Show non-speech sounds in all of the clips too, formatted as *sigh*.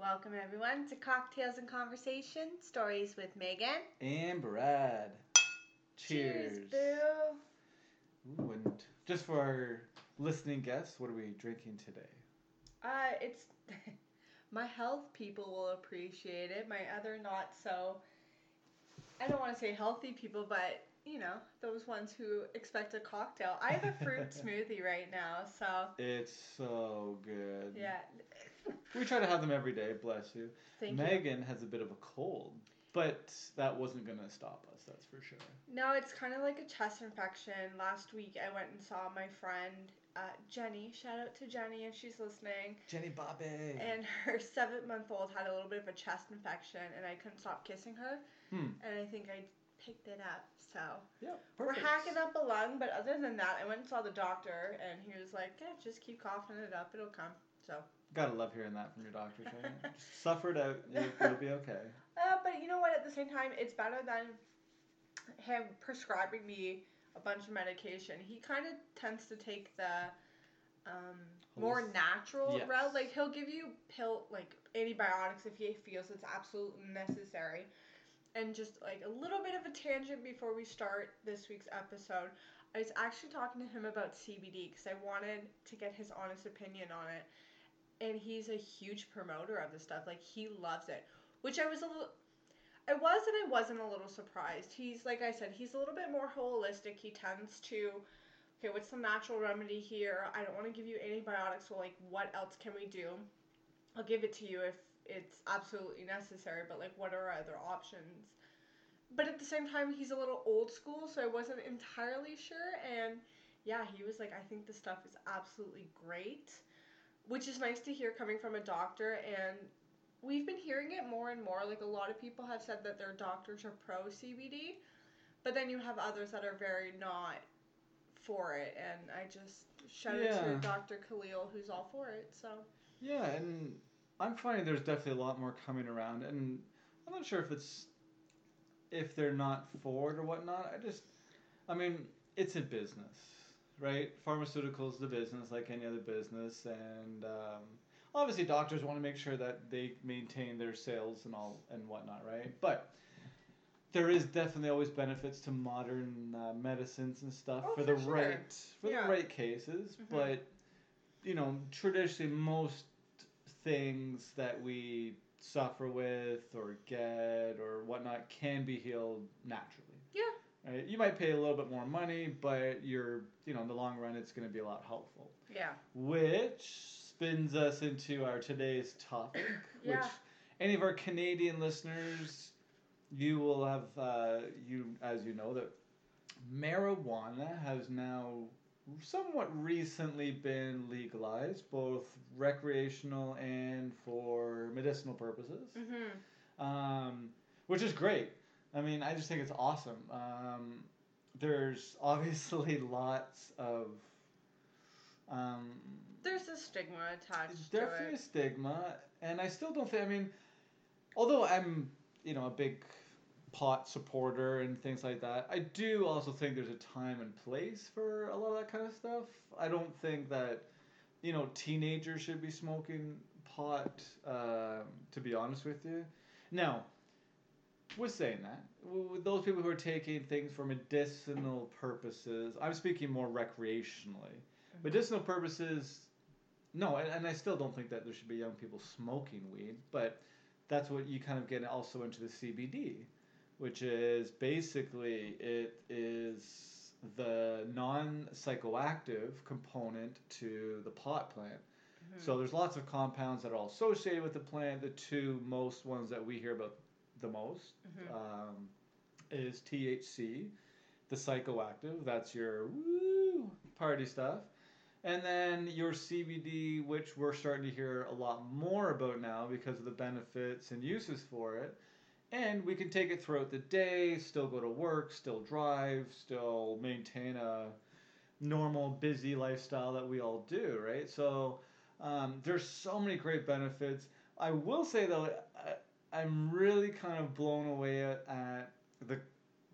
Welcome everyone to Cocktails and Conversation Stories with Meghan. And Brad. Cheers. Boo. Ooh, and just for our listening guests, what are we drinking today? Uh, it's *laughs* my health people will appreciate it. My other not so. I don't want to say healthy people, but you know those ones who expect a cocktail. I have a fruit *laughs* smoothie right now, so It's so good. yeah. *laughs* We try to have them every day, bless you. Thank you. Meghan has a bit of a cold, but that wasn't going to stop us, that's for sure. No, it's kind of like a chest infection. Last week I went and saw my friend uh, Jenny. Shout out to Jenny if she's listening. Jenny Bobby. And her seven month old had a little bit of a chest infection, and I couldn't stop kissing her. Hmm. And I think I picked it up. So yeah, we're hacking up a lung, but other than that, I went and saw the doctor, and he was like, "Yeah, just keep coughing it up. It'll come." So, Gotta love hearing that from your doctor. Just suffer it out, you'll, you'll be okay. *laughs* uh, but you know what? At the same time, it's better than him prescribing me a bunch of medication. He kind of tends to take the um, more natural Yes. route. Like he'll give you pill like antibiotics if he feels it's absolutely necessary. And just like a little bit of a tangent before we start this week's episode, I was actually talking to him about CBD because I wanted to get his honest opinion on it. And he's a huge promoter of the stuff. Like he loves it, which I was a little. I was and I wasn't a little surprised. He's like I said, he's a little bit more holistic. He tends to, okay, what's the natural remedy here? I don't want to give you antibiotics. So like, what else can we do? I'll give it to you if it's absolutely necessary. But like, what are other options? But at the same time, he's a little old school, so I wasn't entirely sure. And yeah, he was like, I think the stuff is absolutely great, which is nice to hear coming from a doctor. And we've been hearing it more and more. Like a lot of people have said that their doctors are pro CBD, but then you have others that are very not for it. And I just shout out to Dr. Khalil, who's all for it. So Yeah, and I'm finding there's definitely a lot more coming around, and I'm not sure if it's if they're not for it or whatnot. I just, I mean, it's a business, right? Pharmaceuticals the business like any other business, and um, obviously doctors want to make sure that they maintain their sales and all and whatnot, right? But there is definitely always benefits to modern uh, medicines and stuff Oh, for for the sure. right for Yeah. the right cases, Mhm. but you know, traditionally most things that we suffer with or get or whatnot can be healed naturally. Yeah. Right? You might pay a little bit more money, but you're, you know, in the long run, it's going to be a lot helpful. yeah, Which spins us into our today's topic, *coughs* Yeah. which any of our Canadian listeners, you will have, uh, you as you know, that marijuana has now somewhat recently been legalized, both recreational and for medicinal purposes, mhm, um, which is great. I mean, I just think it's awesome. Um, there's *laughs* obviously lots of. Um, there's a stigma attached definitely a stigma, and I still don't think. I mean, although I'm, you know, a big pot supporter and things like that, I do also think there's a time and place for a lot of that kind of stuff. I don't think that, you know, teenagers should be smoking pot. Um, to be honest with you, now. With saying that, with those people who are taking things for medicinal purposes, I'm speaking more recreationally. Medicinal purposes no and, and i still don't think that there should be young people smoking weed but that's what you kind of get also into the cbd which is basically it is the non-psychoactive component to the pot plant Mhm. so there's lots of compounds that are all associated with the plant. The two most ones that we hear about the most Mhm. um, is THC, the psychoactive. That's your woo party stuff. And then your CBD, which we're starting to hear a lot more about now because of the benefits and uses for it. And we can take it throughout the day, still go to work, still drive, still maintain a normal, busy lifestyle that we all do, right? So um, there's so many great benefits. I will say though, I'm really kind of blown away at, at the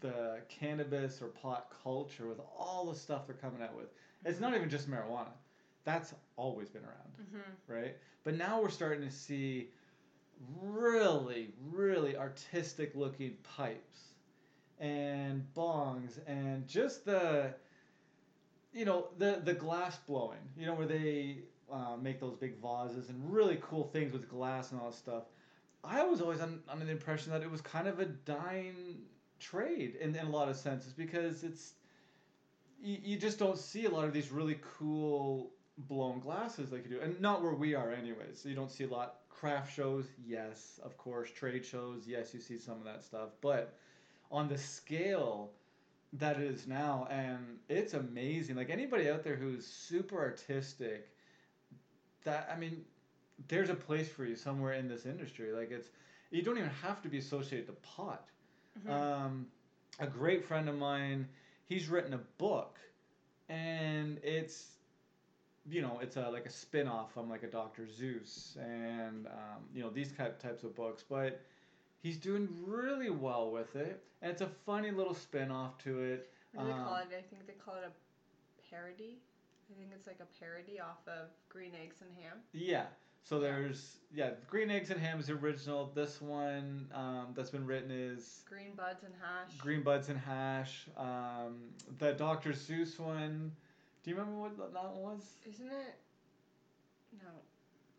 the cannabis or pot culture with all the stuff they're coming out with. It's not even just marijuana. That's always been around, Mhm. right? But now we're starting to see really, really artistic looking pipes and bongs and just the you know the the glass blowing you know where they uh, make those big vases and really cool things with glass and all that stuff i was always un, under the impression that it was kind of a dying trade in, in a lot of senses because it's you, you just don't see a lot of these really cool blown glasses like you do. And not where we are anyways so you don't see a lot. Craft shows yes of course. Trade shows yes you see some of that stuff. But on the scale that it is now and it's amazing. Like anybody out there who's super artistic that i mean there's a place for you somewhere in this industry like it's you don't even have to be associated to pot Mhm. um, a great friend of mine he's written a book and it's you know it's a like a spin-off from like a dr Seuss and um, you know these type, types of books but he's doing really well with it and it's a funny little spin-off to it what do they call um, it? I think they call it a parody. I think it's like a parody off of Green Eggs and Ham. yeah so there's yeah green eggs and ham is the original this one um, that's been written is Green Buds and Hash. green buds and hash um, the dr Seuss one do you remember what that one was Isn't it? No,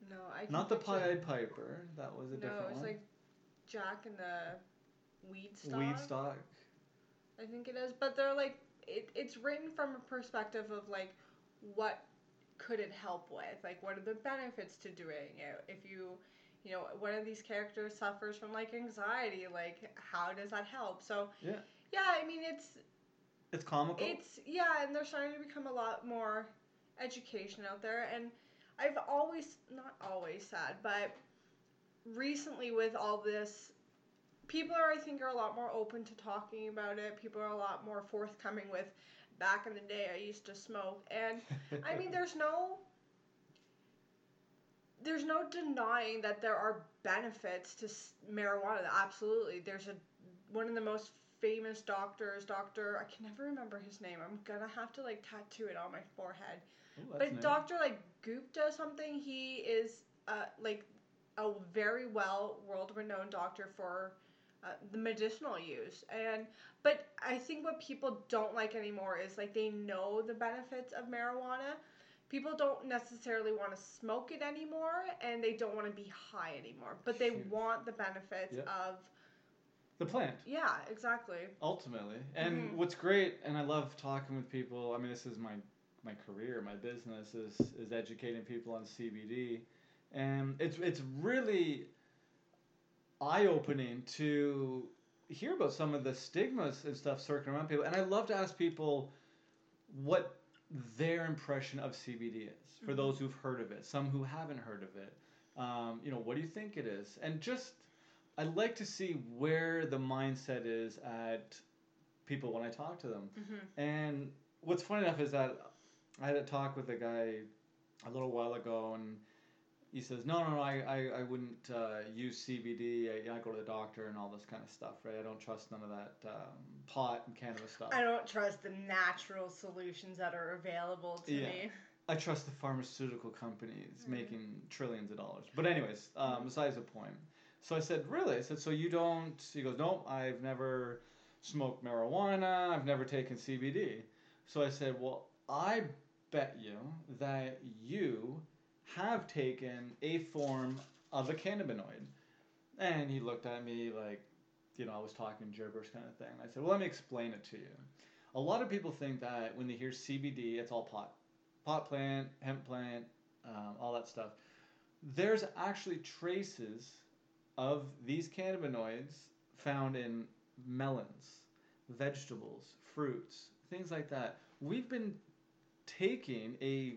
no. I Not the Pied Piper. That was a No, different it's one. like Jack and the Weed Stock. Weed stock. I think it is, but they're like it, it's written from a perspective of like what could it help with? Like what are the benefits to doing it? If you you know, one of these characters suffers from like anxiety, like how does that help? So Yeah. Yeah, I mean it's It's comical. it's yeah, and they're starting to become a lot more education out there and I've always not always said, but recently with all this people are I think are a lot more open to talking about it. People are a lot more forthcoming with back in the day I used to smoke and I mean there's no there's no denying that there are benefits to s- marijuana. Absolutely. There's a one of the most famous doctors, Doctor, I can never remember his name. I'm gonna have to like tattoo it on my forehead. Ooh, But nice. Doctor like Gupta something, he is uh like a very well world renowned doctor for uh, the medicinal use and but I think what people don't like anymore is like they know the benefits of marijuana. People don't necessarily want to smoke it anymore and they don't want to be high anymore, but they Shoot. want the benefits Yeah. of the plant. yeah, exactly. Ultimately, and Mhm. what's great, and I love talking with people. I mean, this is my my career, my business is is educating people on CBD, and it's it's really eye opening to hear about some of the stigmas and stuff circling around people. And I love to ask people what their impression of CBD is for Mhm. those who've heard of it, some who haven't heard of it. Um, you know, what do you think it is? And just I like to see where the mindset is at people when I talk to them. Mm-hmm. And what's funny enough is that I had a talk with a guy a little while ago, and he says, "No, no, no, I, I, I wouldn't uh, use CBD. I, I go to the doctor and all this kind of stuff, right? I don't trust none of that um, pot and cannabis stuff. I don't trust the natural solutions that are available to Yeah. me. I trust the pharmaceutical companies Mhm. making trillions of dollars. But anyways, um, besides the point. So I said, really? I said, so you don't? He goes, no, I've never smoked marijuana. I've never taken CBD. So I said, well, I bet you that you have taken a form of a cannabinoid. And he looked at me like, you know, I was talking gibberish kind of thing. I said, well, let me explain it to you. A lot of people think that when they hear CBD, it's all pot pot plant, hemp plant, um, all that stuff. There's actually traces of these cannabinoids found in melons, vegetables, fruits, things like that. We've been taking a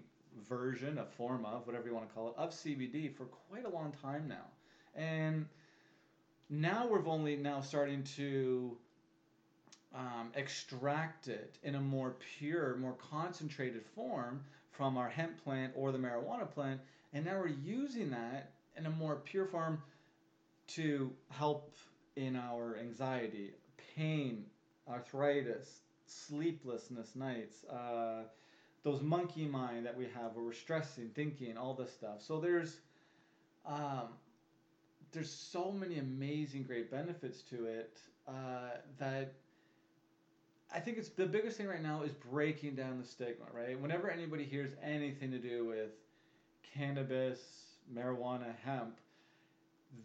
version, a form of, whatever you want to call it, of CBD for quite a long time now. And now we're only now starting to um, extract it in a more pure, more concentrated form from our hemp plant or the marijuana plant, and now we're using that in a more pure form to help in our anxiety, pain, arthritis, sleeplessness nights, uh, those monkey mind that we have where we're stressing, thinking, all this stuff. So there's um, there's so many amazing, great benefits to it uh, that I think it's the biggest thing right now is breaking down the stigma, right? Whenever anybody hears anything to do with cannabis, marijuana, hemp,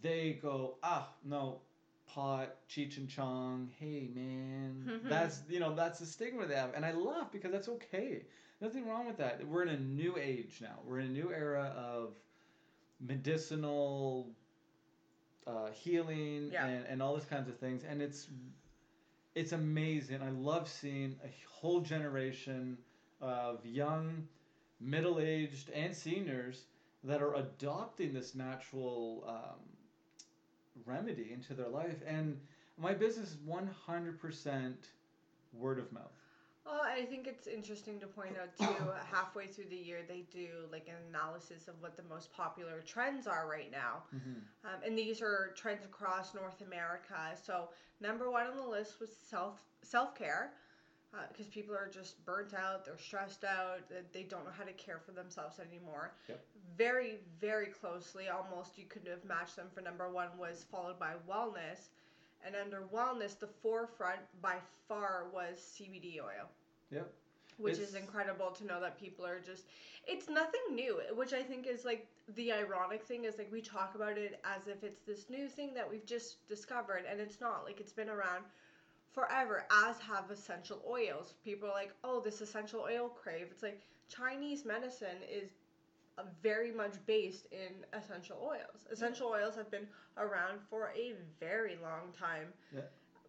they go, ah, no, pot, Cheech and Chong, hey man, *laughs* that's you know that's the stigma they have, and I laugh because that's okay. Nothing wrong with that. We're in a new age now. We're in a new era of medicinal uh, healing Yeah. and, and all these kinds of things, and it's it's amazing. I love seeing a whole generation of young, middle aged, and seniors that are adopting this natural um, remedy into their life. And my business is 100% word of mouth. Well, I think it's interesting to point out too. *coughs* halfway through the year, they do like an analysis of what the most popular trends are right now, Mm-hmm. um, and these are trends across North America. So number one on the list was self self care, because people are just burnt out, they're stressed out, they don't know how to care for themselves anymore. Yep. Very very closely, almost you could have matched them for number one was followed by wellness, and under wellness, the forefront by far was CBD oil. Yep. which is incredible to know that people are just it's nothing new which i think is like the ironic thing is like we talk about it as if it's this new thing that we've just discovered and it's not. Like it's been around forever as have essential oils. People are like oh this essential oil crave. It's like chinese medicine is very much based in essential oils. Essential oils have been around for a very long time. Yeah.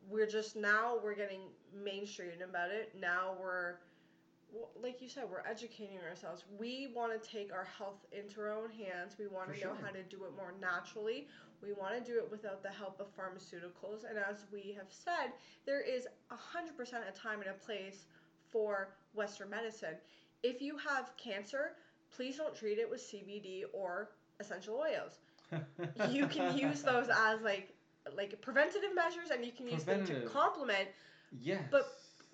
we're just now we're getting mainstream about it. Now we're like you said we're educating ourselves. We want to take our health into our own hands. We want to know sure. how to do it more naturally. We want to do it without the help of pharmaceuticals. And as we have said there is 100% a time and a place for western medicine. If you have cancer please don't treat it with cbd or essential oils. *laughs* You can use those as like like preventative measures and you can use them to complement yes. But-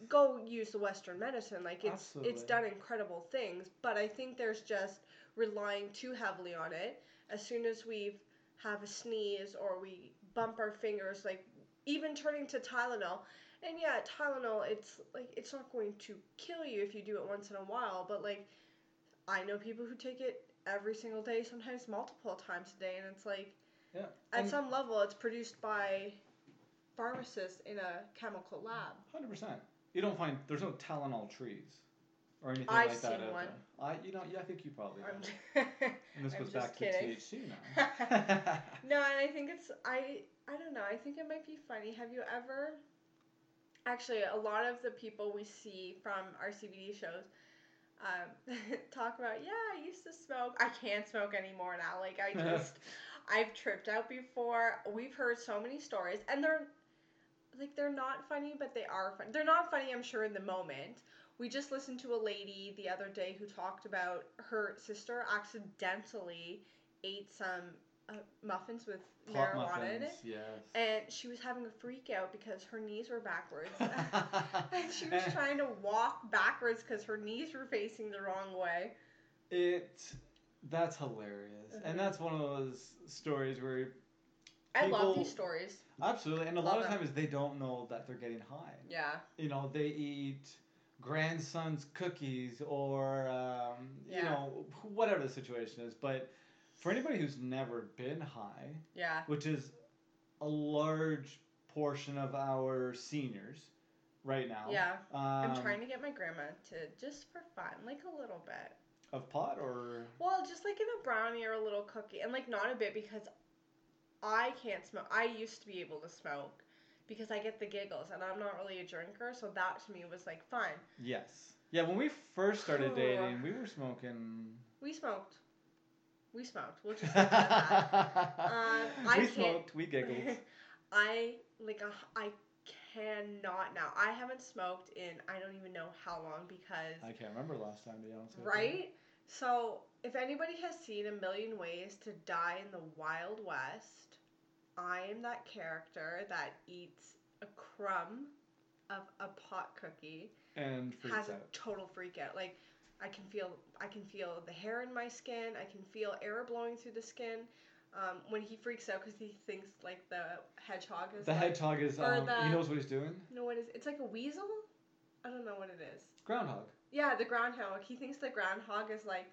go use the western medicine. Like it's it's done incredible things but i think there's just relying too heavily on it. As soon as we have a sneeze or we bump our fingers like even turning to tylenol and yeah tylenol it's like it's not going to kill you if you do it once in a while but like i know people who take it every single day sometimes multiple times a day and it's like yeah. at And some level it's produced by pharmacists in a chemical lab 100%. You don't find there's no Tylenol trees or anything I've like that. seen out one. there. I, you know, yeah, I think you probably. I'm have. *laughs* and this I'm goes back kidding. to THC *laughs* now. *laughs* no, and I think it's I I don't know. I think it might be funny. Have you ever? Actually, a lot of the people we see from our CBD shows um, *laughs* talk about, yeah, I used to smoke. I can't smoke anymore now. Like I *laughs* just, I've tripped out before. We've heard so many stories, and they're like they're not funny, but they are. They're not funny, I'm sure, in the moment. We just listened to a lady the other day who talked about her sister accidentally ate some uh, muffins with marijuana in muffins, it, yes. and she was having a freak out because her knees were backwards. *laughs* *laughs* and she was trying to walk backwards because her knees were facing the wrong way. It that's hilarious, and that's one of those stories where I love People- these stories. absolutely, and a lot Love of them. times they don't know that they're getting high. Yeah. You know, they eat grandson's cookies or um, you Yeah. know whatever the situation is. But for anybody who's never been high, Yeah. which is a large portion of our seniors right now. Yeah. I'm um, trying to get my grandma to just for fun, like a little bit. of pot or Well, just like in a brownie or a little cookie, and like not a bit because I can't smoke. I used to be able to smoke because I get the giggles, and I'm not really a drinker, so that to me was like fun. yes, yeah. When we first started dating, we were smoking. We smoked. We smoked. We'll just. *laughs* Um, I we smoked. We *laughs* giggled. I like uh, I cannot now. I haven't smoked in I don't even know how long because I can't remember last time to be honest with you. right. So if anybody has seen A Million Ways to Die in the Wild West, I am that character that eats a crumb of a pot cookie And has a total freak out. Like I can feel I can feel the hair in my skin. I can feel air blowing through the skin. Um, when he freaks out because he thinks like the hedgehog is The like, hedgehog is um, the- he knows what he's doing. No, what is it's like a weasel? I don't know what it is. Groundhog. Yeah, the groundhog. He thinks the groundhog is like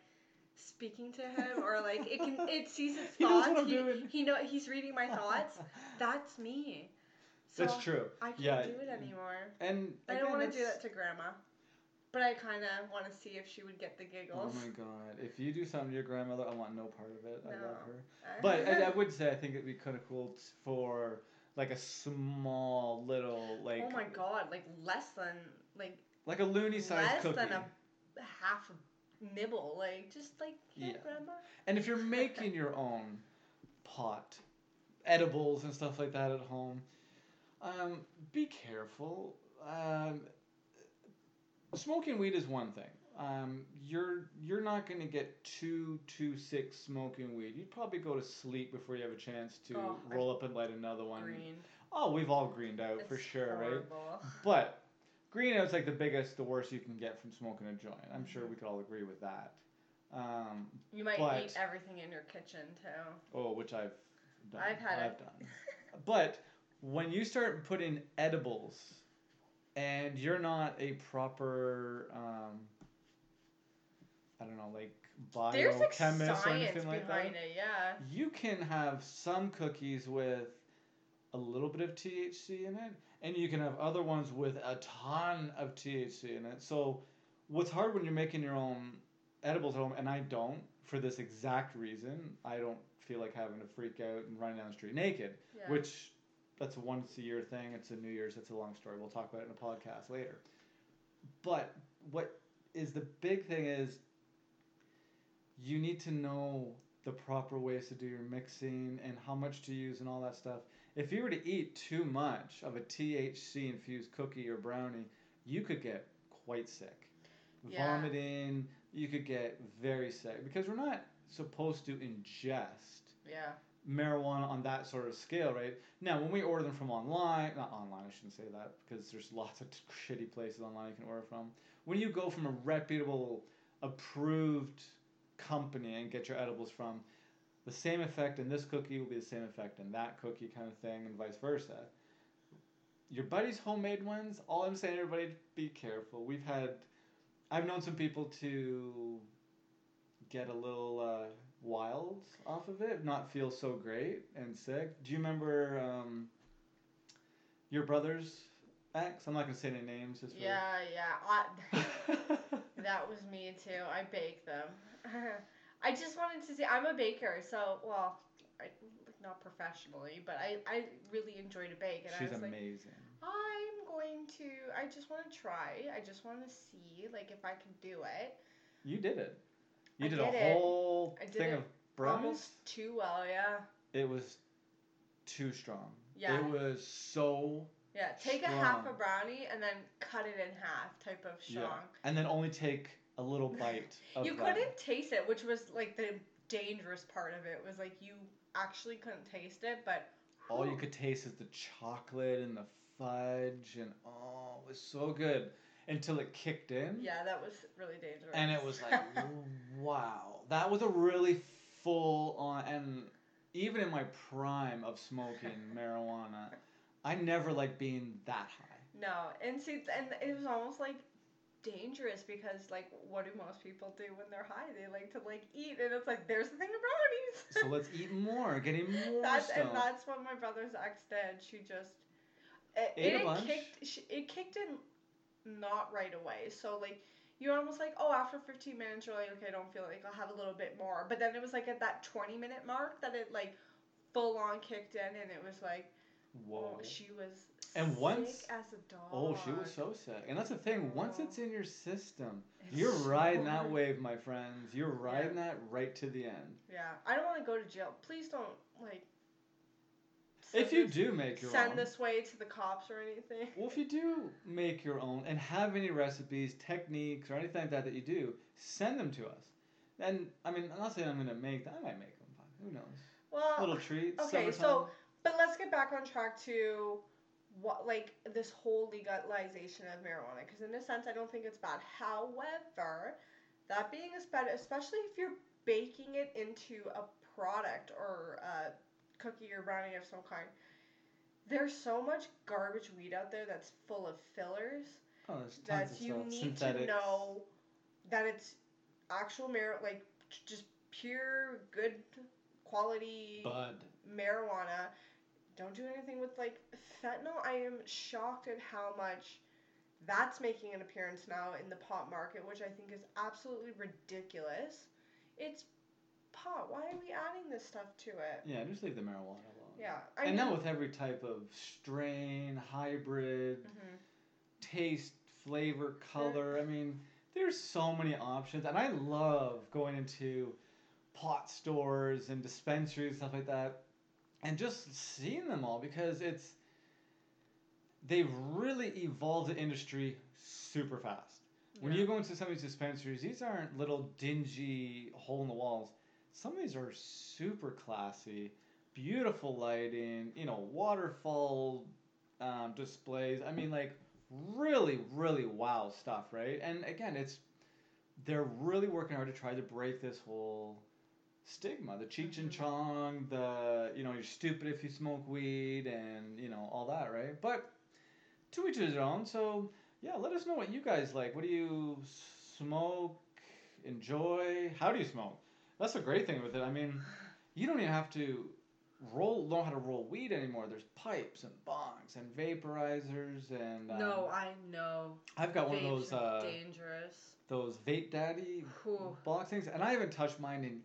speaking to him or like it can it sees its thoughts. He knows what I'm he, doing. he know he's reading my thoughts. *laughs* That's me. So That's true. I can't Yeah. do it anymore. And I don't want to do that to grandma. But I kind of want to see if she would get the giggles. Oh my god! If you do something to your grandmother, I want no part of it. I love her. But I, I *laughs* would say I think it'd be kind of cool t- for like a small little like oh my god, like less than like like a loony sized less than a half nibble, like just like yeah, Yeah. grandma. And if you're making *laughs* your own pot, edibles and stuff like that at home, um, be careful. Um, smoking weed is one thing. Um, you're you're not going to get too too sick smoking weed. You'd probably go to sleep before you have a chance to Oh, roll up and light another one. Green. Oh, we've all greened out for It's sure, right? *laughs* But green out's like the biggest, the worst you can get from smoking a joint. I'm sure we could all agree with that. Um, You might But- eat everything in your kitchen too. oh, which I've done. I've had I've it. done. *laughs* But when you start putting edibles, and you're not a proper, um, I don't know, like biochemist or anything like that, it, yeah. you can have some cookies with a little bit of THC in it, and you can have other ones with a ton of THC in it. So, what's hard when you're making your own edibles at home, and I don't for this exact reason, I don't feel like having to freak out and run down the street naked, yeah. which that's a once a year thing. It's a New Year's. It's a long story. We'll talk about it in a podcast later. But what is the big thing is you need to know the proper ways to do your mixing and how much to use and all that stuff. If you were to eat too much of a THC infused cookie or brownie, you could get quite sick. Yeah. Vomiting, you could get very sick because we're not supposed to ingest yeah. Marijuana on that sort of scale, right? Now, when we order them from online, not online, I shouldn't say that because there's lots of t- shitty places online you can order from. When you go from a reputable, approved company and get your edibles from, the same effect in this cookie will be the same effect in that cookie, kind of thing, and vice versa. Your buddy's homemade ones, all I'm saying, everybody, be careful. We've had, I've known some people to get a little uh, wild off of it, not feel so great and sick. Do you remember um, your brother's ex? I'm not gonna say any names. Just for- Yeah, yeah. I, *laughs* *laughs* that was me too. I bake them. *laughs* I just wanted to say I'm a baker, so well, I, not professionally, but I, I really enjoy to bake, and She's I was like, amazing. I'm going to. I just want to try. I just want to see, like, if I can do it. You did it. You did, did a it. whole I did thing it of brownies. Almost too well, yeah. It was too strong. Yeah. It was so Yeah, take a half a brownie and then cut it in half, type of strong. yeah, and then only take a little *laughs* bite of You that. couldn't taste it, which was like the dangerous part of it. Was like you actually couldn't taste it, but All you could taste is the chocolate and the fudge, and oh, it was so good until it kicked in. yeah, that was really dangerous. and it was like *laughs* wow that was a really full on and even in my prime of smoking *laughs* marijuana i never liked being that high no, and see, and it was almost like dangerous because like what do most people do when they're high? They like to like eat, and it's like there's the thing of brownies. so let's eat *laughs* more getting more That's stuff and that's what my brother's ex did. She just it, Ate a it kicked she, it kicked in not right away. So like you're almost like oh after 15 minutes you're like okay I don't feel like I'll have a little bit more. But then it was like at that 20 minute mark that it like full on kicked in and it was like oh, whoa oh she was And sick once- as a dog. oh she was so sick and that's the thing once Oh. it's in your system It's you're riding that wave my friends you're riding that right to the end Yeah, I don't want to go to jail. Please don't like. If you do make your send own this way to the cops or anything. Well, if you do make your own and have any recipes, techniques, or anything like that that you do, send them to us. And I mean, I'm not saying I'm gonna make them. I might make them. Who knows? Well, Little treats. okay, summertime. so- but let's get back on track to what like this whole legalization of marijuana because in a sense I don't think it's bad. However, that being said, especially if you're baking it into a product or a cookie or brownie of some kind. There's so much garbage weed out there that's full of fillers Oh, there's tons that you need Synthetics. to know that it's actual mar like just pure good quality Bud. marijuana. Don't do anything with like fentanyl. I am shocked at how much that's making an appearance now in the pot market, which I think is absolutely ridiculous. It's pot. Why are we adding this stuff to it? Yeah, just leave the marijuana alone. Yeah, I and mean, now with every type of strain, hybrid, Mhm. taste, flavor, color. I mean, there's so many options, and I love going into pot stores and dispensaries stuff like that, and just seeing them all because it's they've really evolved the industry super fast. When Yeah. you go into some of these dispensaries, these aren't little dingy hole in the walls. Some of these are super classy, beautiful lighting, you know, waterfall um, displays. I mean, like really, really wow stuff, right? And again, it's they're really working hard to try to break this whole stigma, the Cheech and Mhm. Chong, the you know you're stupid if you smoke weed, and you know all that, right? But to each his own. So yeah, let us know what you guys like. What do you smoke? Enjoy? How do you smoke? That's the great thing with it. I mean, you don't even have to roll know how to roll weed anymore. There's pipes and bongs and vaporizers and um, no, I know. I've got one of those uh, dangerous. those vape daddy Whew. box things, and I haven't touched mine in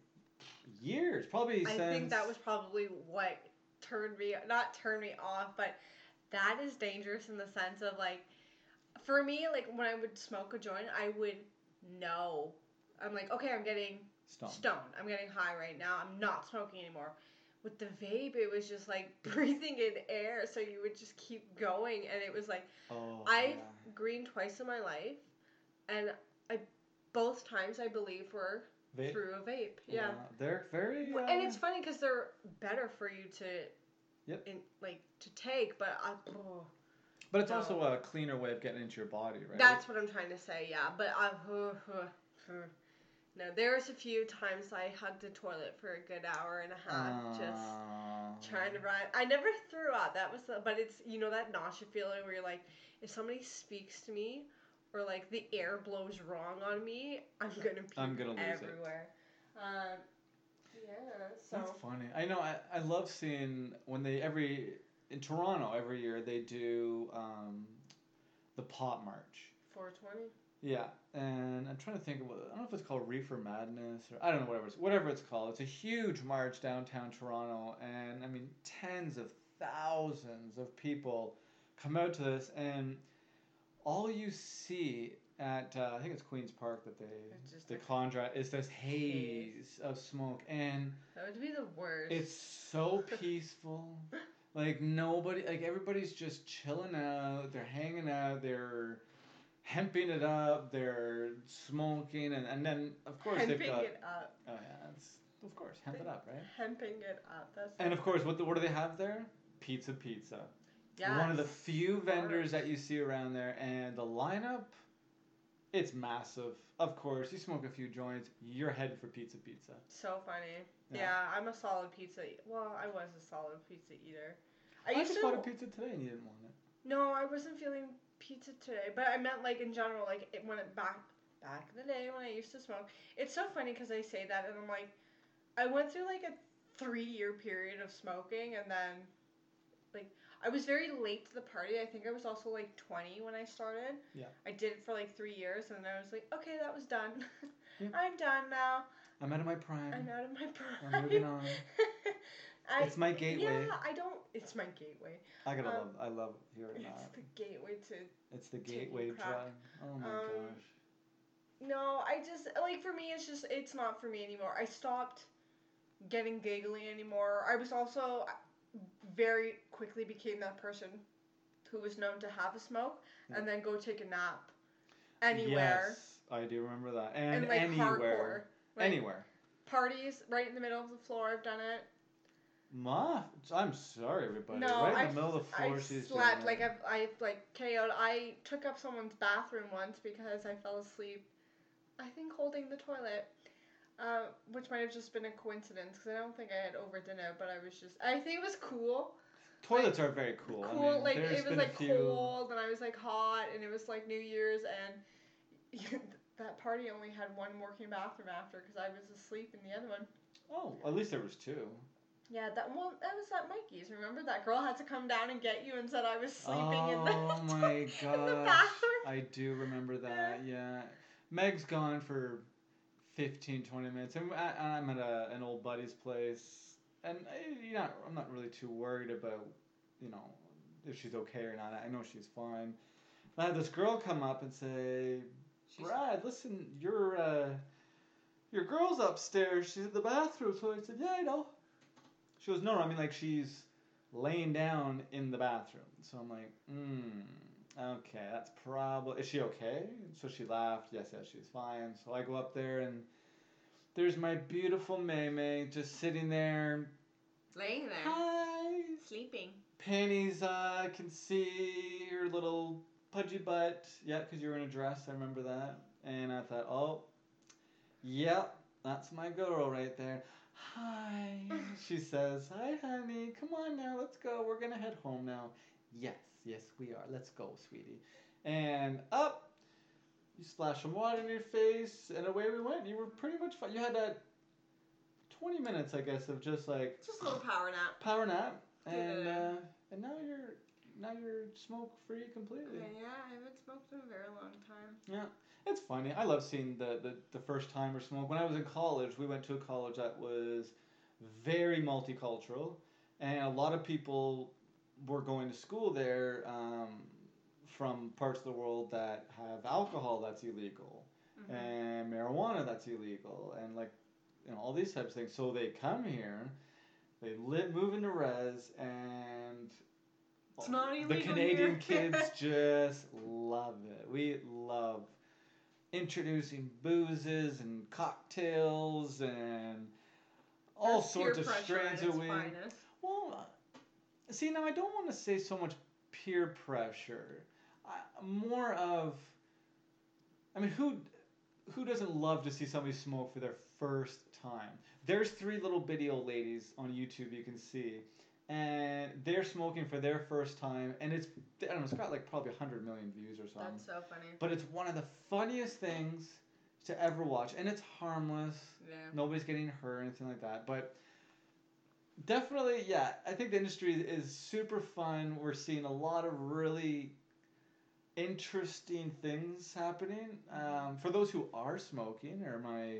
years. Probably I since think that was probably what turned me not turned me off, but that is dangerous in the sense of like for me, like when I would smoke a joint, I would know. I'm like, okay, I'm getting stoned. stoned. I'm getting high right now. I'm not smoking anymore. With the vape, it was just like breathing in air, so you would just keep going, and it was like Oh, I've yeah. greened twice in my life, and I both times I believe were Vape? through a vape. Yeah. Wow. They're very. Uh, and it's funny because they're better for you to, Yep. in, like to take. But I, oh, but it's also a cleaner way of getting into your body, right? that's what I'm trying to say. Yeah, but I, no, there was a few times I hugged the toilet for a good hour and a half, just trying to ride. I never threw up. That was the, but it's you know that nausea feeling where you're like, if somebody speaks to me. Or like the air blows wrong on me, I'm gonna puke I'm gonna lose it. everywhere. Um, yeah, so That's funny. I know. I, I love seeing when they every in Toronto every year they do um, the pot march. 420. Yeah, and I'm trying to think of I don't know if it's called Reefer Madness or I don't know whatever it's whatever it's called. It's a huge march downtown Toronto, and I mean tens of thousands of people come out to this, and all you see at uh, I think it's Queens Park that they It's just they a is this haze of smoke, and That would be the worst. it's so *laughs* peaceful. Like nobody, like everybody's just chilling out. They're hanging out. They're hemping it up. They're smoking, and, and then of course hemping they've got. Hemping it up. Oh yeah, it's of course hemp it up, right? Hemping it up. That's And of course, what the, what do they have there? Pizza, pizza. Yes. One of the few vendors that you see around there, and the lineup, it's massive. Of course, you smoke a few joints, you're headed for pizza, pizza. So funny. Yeah. Yeah. I'm a solid pizza. e- Well, I was a solid pizza eater. I I just bought a pizza today, and you didn't want it. No, I wasn't feeling pizza today, but I meant like in general, like it, when it back back in the day when I used to smoke. It's so funny because I say that and I'm like, I went through like a three year period of smoking and then, like, I was very late to the party. I think I was also like 20 when I started. Yeah. I did it for like three years and then I was like, okay, that was done. Yeah. *laughs* I'm done now. I'm out of my prime. I'm out of my prime. I'm moving on. *laughs* I, It's my gateway. Yeah, I don't. It's my gateway. I gotta Um, love. I love hearing It's that. the gateway to It's the gateway drug. Oh my Um, gosh. No, I just like for me it's just it's not for me anymore. I stopped getting giggly anymore. I was also very quickly became that person who was known to have a smoke and then go take a nap anywhere Yes, I do remember that. And, and like hardcore. anywhere. Like, anywhere. Parties right in the middle of the floor. I've done it. Ma, I'm sorry, everybody. No, right in I've, the middle of the floor, I've she's slept like. I've I've like KO'd. I took up someone's bathroom once because I fell asleep. I think holding the toilet. Uh, which might have just been a coincidence because I don't think I had overdone it, but I was just I think it was cool. Toilets are very cool. Cool, I mean, like it was like few... cold and I was like hot and it was like New Year's and *laughs* that party only had one working bathroom after because I was asleep in the other one. Oh, at least there was two. Yeah, that well, that was at Mikey's. Remember that girl had to come down and get you and said I was sleeping in the Oh *laughs* my *laughs* in the bathroom. I do remember that. Yeah. Meg's gone for 15, 20 minutes, and I, I'm at a, an old buddy's place, and you know, I'm not really too worried about, you know, if she's okay or not. I know she's fine. I had this girl come up and say, She's- Brad, listen, your uh, your girl's upstairs. She's in the bathroom. So I said, Yeah, I know. She goes, No, I mean like she's laying down in the bathroom. So I'm like, Hmm, okay, that's probably. Is she okay? So she laughed. Yes, yes, she's fine. So I go up there and there's my beautiful May May just sitting there. Laying there, Hi. sleeping. Panties, uh, can see your little pudgy butt. Yeah, because you were in a dress. I remember that. And I thought, oh, yep, that's my girl right there. Hi, *laughs* she says. Hi, honey. Come on now, let's go. We're gonna head home now. Yes, yes, we are. Let's go, sweetie. And up, you splash some water in your face, and away we went. You were pretty much fine. You had that 20 minutes, I guess, of just like Just a little power nap. power nap, and Yeah. uh, and now you're now you're smoke free completely. Yeah, I haven't smoked in a very long time. Yeah, it's funny. I love seeing the, the the first timer smoke. When I was in college, we went to a college that was very multicultural, and a lot of people were going to school there um, from parts of the world that have alcohol that's illegal Mhm. and marijuana that's illegal and like you know all these types of things so they come here they live move into res and It's not illegal. the canadian *laughs* kids just love it we love introducing boozes and cocktails and all That's sorts of pressure at strains its of weed well, see, now I don't want to say so much peer pressure. I, more of, I mean, who, who doesn't love to see somebody smoke for their first time? There's three little bitty old ladies on YouTube you can see, and they're smoking for their first time, and it's I don't know, it's got like probably hundred million views or something. That's so funny. But it's one of the funniest things to ever watch, and it's harmless. Yeah. Nobody's getting hurt or anything like that. But definitely, yeah, I think the industry is super fun. We're seeing a lot of really interesting things happening. Um, for those who are smoking, or my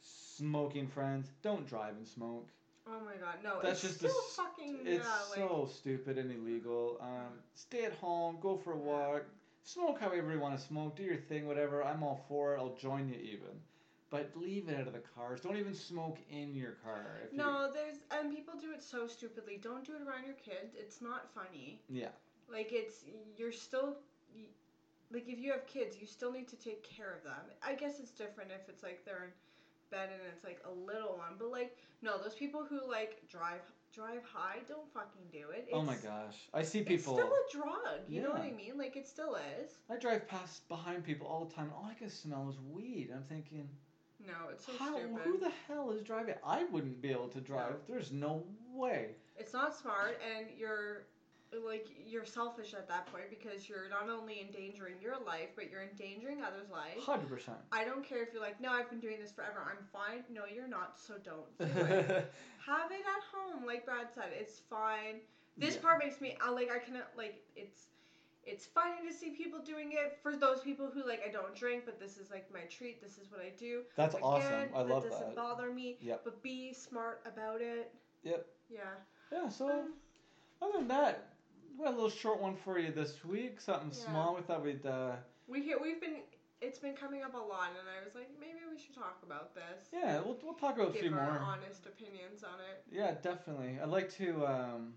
smoking friends, don't drive and smoke. Oh my god, no. That's it's just a st- fucking It's yeah, like so stupid and illegal. Um, stay at home, go for a walk, smoke however you want to smoke, do your thing, whatever. I'm all for it. I'll join you even. But leave it out of the cars. Don't even smoke in your car. If you- No, there's and people do it so stupidly. Don't do it around your kids. It's not funny. Yeah. Like it's you're still like if you have kids, you still need to take care of them. I guess it's different if it's like they're in bed and it's like a little one, but like no, those people who like drive drive high, don't fucking do it. It's, oh my gosh. I see people. It's still a drug. You know what I mean? Like it still is. I drive past behind people all the time. All I can smell is weed. I'm thinking, No, it's so how? stupid. Who the hell is driving? I wouldn't be able to drive. There's no way. It's not smart, and you're like you're selfish at that point because you're not only endangering your life, but you're endangering others' lives. Hundred percent. I don't care if you're like, no, I've been doing this forever. I'm fine. No, you're not. So don't do it. *laughs* Have it at home, like Brad said. It's fine. This Yeah. part makes me I like I cannot like it's. It's funny to see people doing it for those people who like I don't drink, but this is like my treat. This is what I do. That's Again, awesome. I love that. doesn't that. bother me. Yep. But be smart about it. Yep. Yeah. Yeah. So. Um, Other than that, had a little short one for you this week. Something Yeah. small. We thought we'd. Uh, We hear we've been it's been coming up a lot, and I was like, maybe we should talk about this. yeah, we'll, we'll talk about a few our more. honest opinions on it. Yeah, definitely. I'd like to. Um,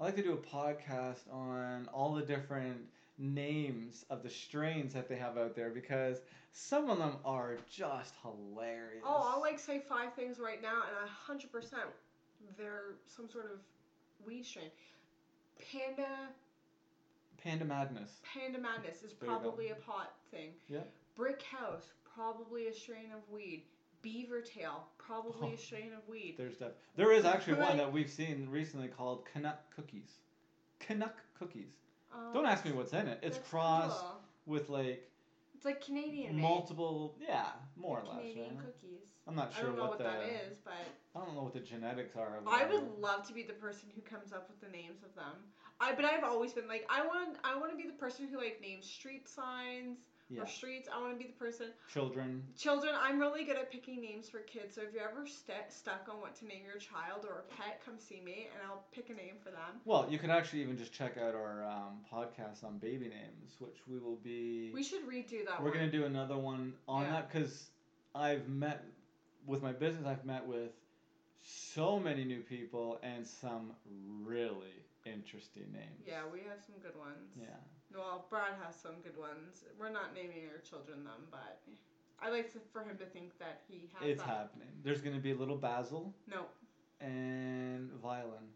I like to do a podcast on all the different names of the strains that they have out there because some of them are just hilarious. Oh, I'll like say five things right now, and a hundred percent they're some sort of weed strain. Panda Panda Madness. Panda Madness is There you go. probably a pot thing. Yeah. Brick House probably a strain of weed. beaver tail, probably Oh. a strain of weed. There's def- there is actually one that we've seen recently called Canuck cookies. Canuck cookies. Oh, Don't ask me what's in it. It's crossed cool. with like It's like Canadian made. multiple, yeah, more or less. Canadian right? cookies. I'm not I sure don't know what, what, the that is, but I don't know what the genetics are. Of I that. would love to be the person who comes up with the names of them. I but I've always been like I want I want to be the person who like names street signs Yeah, or streets. I want to be the person. children. Children, I'm really good at picking names for kids. So if you're ever st- stuck on what to name your child or a pet, come see me and I'll pick a name for them. Well, you could actually even just check out our um, podcast on baby names, which we will be. We should redo that We're one. gonna do another one on Yeah. that because I've met with my business. I've met with so many new people and some really interesting names. Yeah, we have some good ones. Yeah. Well, Brad has some good ones. We're not naming our children them, but I like to, for him to think that he has It's that. happening. There's gonna be a little Basil No. and Violin.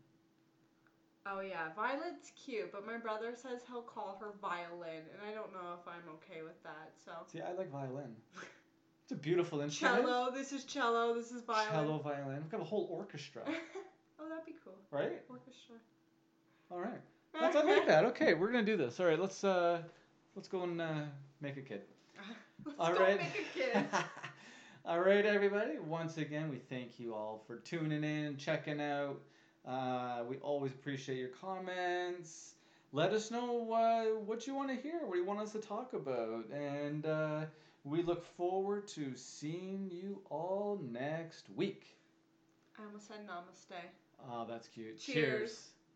Oh yeah, Violet's cute, but my brother says he'll call her Violin, and I don't know if I'm okay with that. So See, I like violin. It's a beautiful instrument. cello, this is cello, this is violin. Cello, violin. We've got a whole orchestra, *laughs* oh, that'd be cool. right? Orchestra. All right. That's, I like that. Okay, we're gonna do this. All right, let's uh, let's go and uh, make a kid. *laughs* Let's All go right. make a kid. *laughs* all right, everybody. Once again, we thank you all for tuning in, checking out. Uh, we always appreciate your comments. Let us know uh, what you want to hear, what you want us to talk about, and uh, we look forward to seeing you all next week. I almost said namaste. Oh, that's cute. Cheers. Cheers.